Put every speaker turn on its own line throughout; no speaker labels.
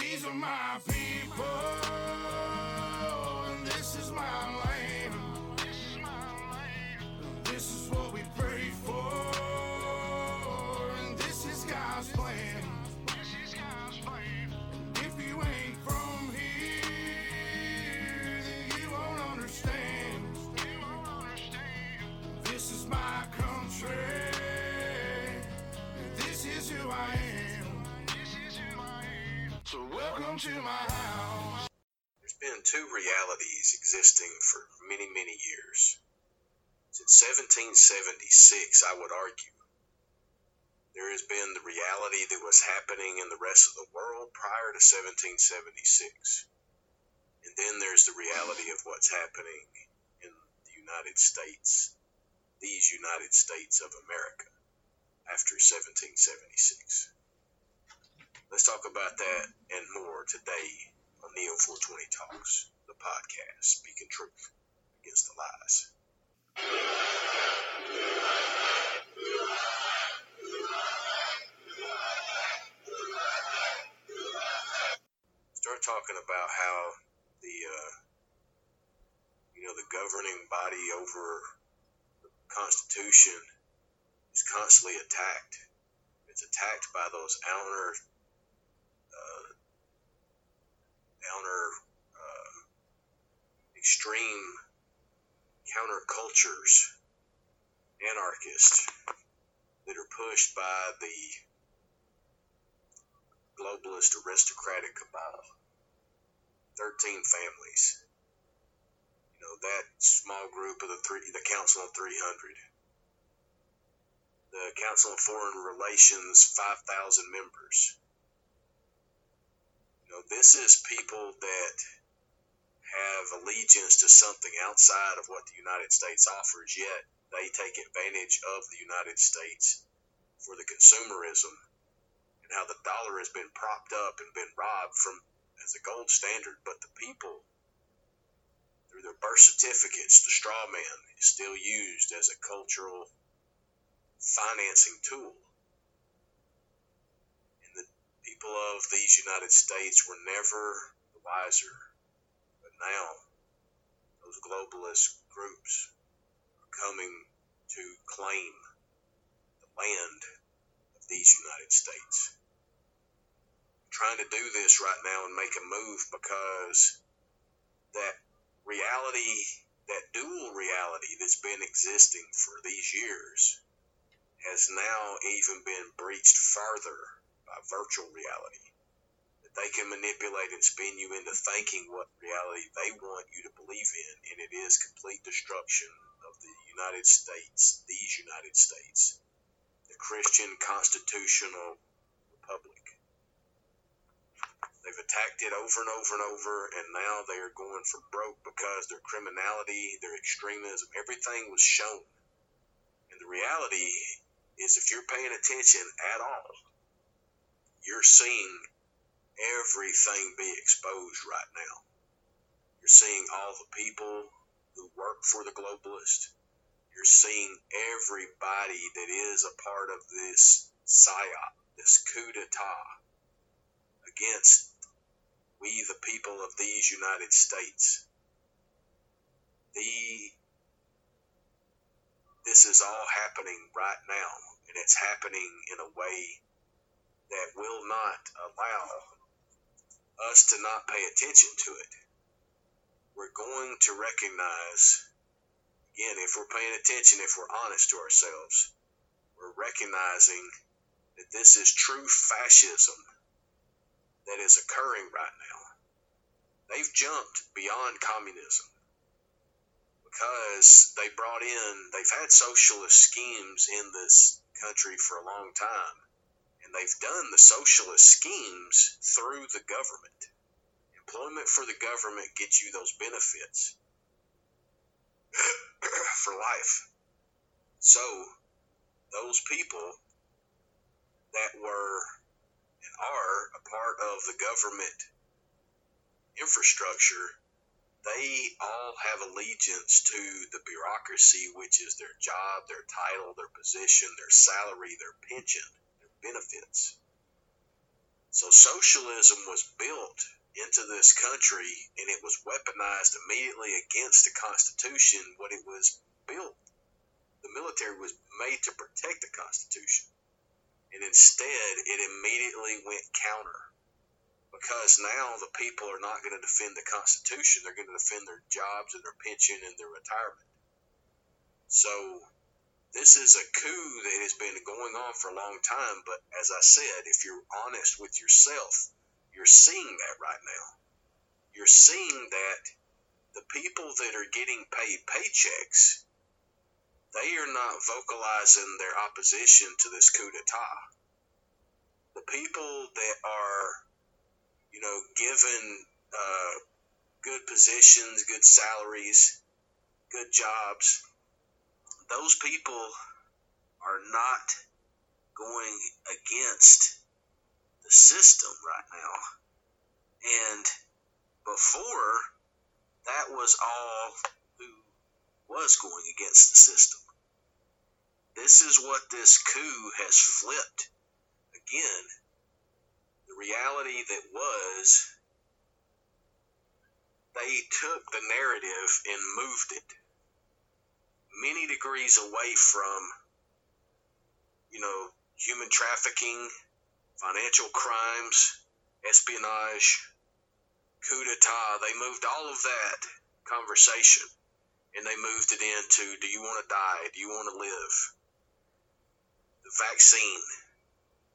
these are my people, and this is my Welcome to my house.
There's been two realities existing for many, many years. Since 1776, I would argue. There has been the reality that was happening in the rest of the world prior to 1776. And then there's the reality of what's happening in the United States, these United States of America, after 1776. Let's talk about that and more today on Neo 420 Talks, the podcast, speaking truth against the lies. Start talking about how the uh, you know the governing body over the Constitution is constantly attacked. It's attacked by those outer uh, outer uh, extreme countercultures, anarchists that are pushed by the globalist aristocratic cabal. 13 families. You know, that small group of the three, the Council of 300. The Council of Foreign Relations, 5,000 members. This is people that have allegiance to something outside of what the United States offers, yet they take advantage of the United States for the consumerism and how the dollar has been propped up and been robbed from as a gold standard, but the people through their birth certificates, the straw man is still used as a cultural financing tool. People of these United States were never the wiser. But now, those globalist groups are coming to claim the land of these United States. trying to do this right now and make a move because that reality, that dual reality that's been existing for these years, has now even been breached further virtual reality. That they can manipulate and spin you into thinking what reality they want you to believe in, and it is complete destruction of the United States, these United States, the Christian constitutional republic. They've attacked it over and over and over, and now they are going for broke because their criminality, their extremism, everything was shown. And the reality is, if you're paying attention at all, you're seeing everything be exposed right now. You're seeing all the people who work for the globalist. You're seeing everybody that is a part of this psyop, this coup d'etat against we, the people of these United States. The this is all happening right now, and it's happening in a way that will not allow us to not pay attention to it. We're going to recognize, again, if we're paying attention, if we're honest to ourselves, we're recognizing that this is true fascism that is occurring right now. They've jumped beyond communism because they brought in, they've had socialist schemes in this country for a long time, and they've done the socialist schemes through the government. Employment for the government gets you those benefits for life. So, those people that were and are a part of the government infrastructure, they all have allegiance to the bureaucracy, which is their job, their title, their position, their salary, their pension, benefits. So socialism was built into this country and it was weaponized immediately against the Constitution when it was built. The military was made to protect the Constitution. And instead, it immediately went counter. Because now the people are not going to defend the Constitution, they're going to defend their jobs and their pension and their retirement. So, this is a coup that has been going on for a long time. But as I said, if you're honest with yourself, you're seeing that right now. You're seeing that the people that are getting paid paychecks, they are not vocalizing their opposition to this coup d'etat. The people that are, you know, given uh, good positions, good salaries, good jobs, those people are not going against the system right now. And before, that was all who was going against the system. This is what this coup has flipped. Again, the reality that was, they took the narrative and moved it many degrees away from, you know, human trafficking, financial crimes, espionage, coup d'etat. They moved all of that conversation and they moved it into do you want to die? Do you want to live? The vaccine,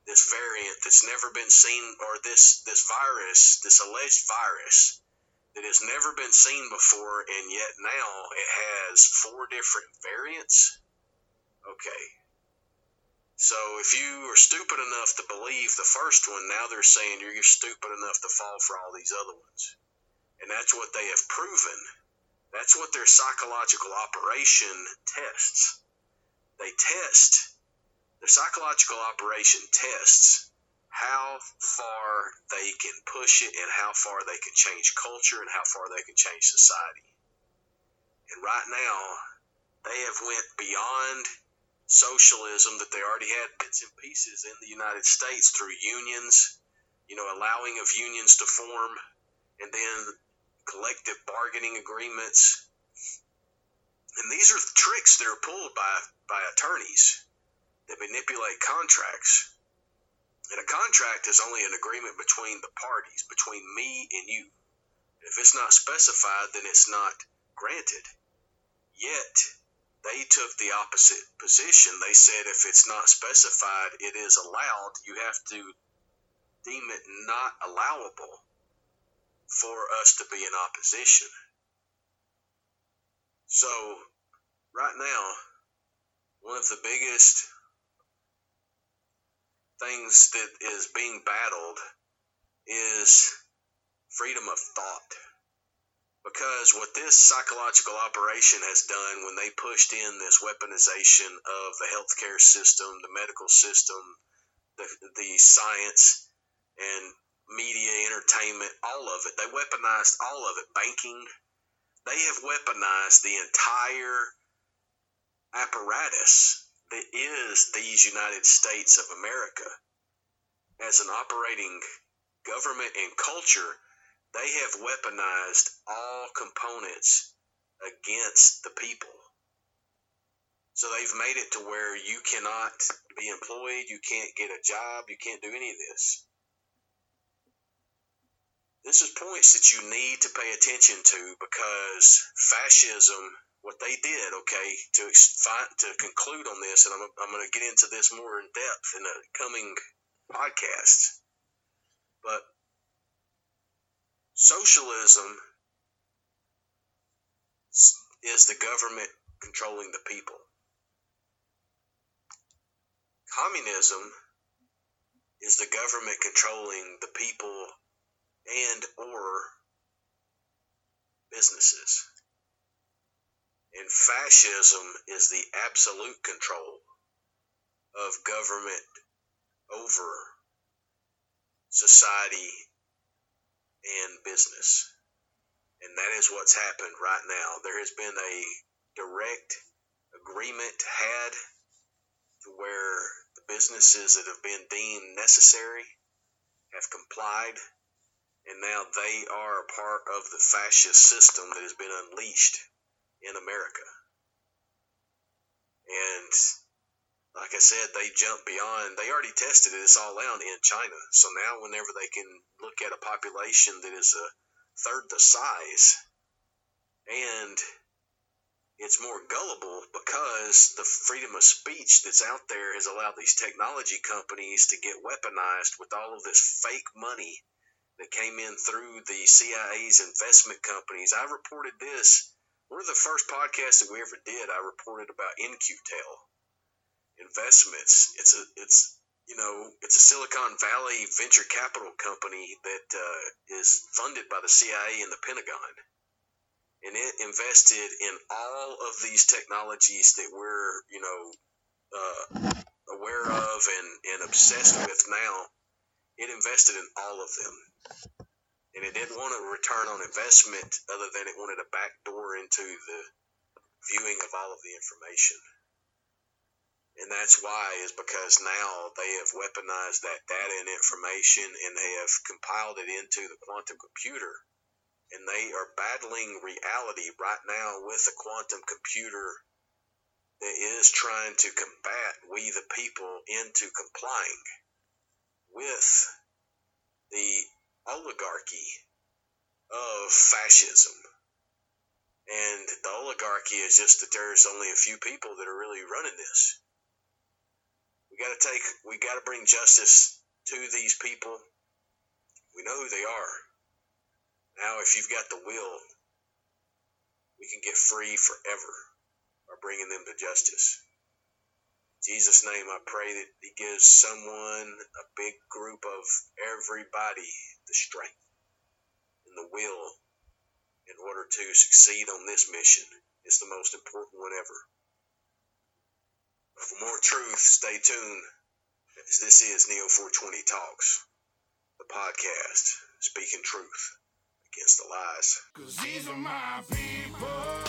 this variant that's never been seen, or this, this virus, this alleged virus that has never been seen before, and yet now it has four different variants. Okay, so if you are stupid enough to believe the first one, now they're saying you're stupid enough to fall for all these other ones. And that's what they have proven. That's what their psychological operation tests. They test, their psychological operation tests how far they can push it and how far they can change culture and how far they can change society. And right now, they have went beyond socialism that they already had bits and pieces in the United States through unions, you know, allowing of unions to form, and then collective bargaining agreements. And these are tricks that are pulled by, by attorneys that manipulate contracts. And a contract is only an agreement between the parties, between me and you. If it's not specified, then it's not granted. Yet, they took the opposite position. They said if it's not specified, it is allowed. You have to deem it not allowable for us to be in opposition. So, right now, one of the biggest things that is being battled is freedom of thought because what this psychological operation has done when they pushed in this weaponization of the healthcare system, the medical system, the, the science, and media, entertainment, all of it, they weaponized all of it. Banking, they have weaponized the entire apparatus that is these United States of America as an operating government and culture they have weaponized all components against the people. So they've made it to where you cannot be employed, you can't get a job, you can't do any of this. This is points that you need to pay attention to because fascism, what they did, okay, to to conclude on this, and I'm, I'm going to get into this more in depth in a coming podcast. But Socialism is the government controlling the people. Communism is the government controlling the people and or businesses. And fascism is the absolute control of government over society and business. And that is what's happened right now. There has been a direct agreement had to where the businesses that have been deemed necessary have complied, and now they are a part of the fascist system that has been unleashed in America. And like I said, they jump beyond. They already tested this all out in China. So now, whenever they can look at a population that is a third the size, and it's more gullible because the freedom of speech that's out there has allowed these technology companies to get weaponized with all of this fake money that came in through the CIA's investment companies. I reported this. One of the first podcasts that we ever did, I reported about In-Q-Tel investments. It's a it's you know it's a Silicon Valley venture capital company that uh, is funded by the CIA and the Pentagon and it invested in all of these technologies that we're, you know, uh, aware of and, and obsessed with now. It invested in all of them. And it didn't want a return on investment other than it wanted a backdoor into the viewing of all of the information. And that's why, is because now they have weaponized that data and information and they have compiled it into the quantum computer and they are battling reality right now with a quantum computer that is trying to combat we the people into complying with the oligarchy of fascism. And the oligarchy is just that there's only a few people that are really running this. We got to take, we got to bring justice to these people. We know who they are. Now, if you've got the will, we can get free forever by bringing them to justice. Jesus' name, I pray that He gives someone, a big group of everybody, the strength and the will in order to succeed on this mission. It's the most important one ever. For more truth, stay tuned. This is Neo 420 Talks, the podcast, speaking truth against the lies.
Cause these are my people,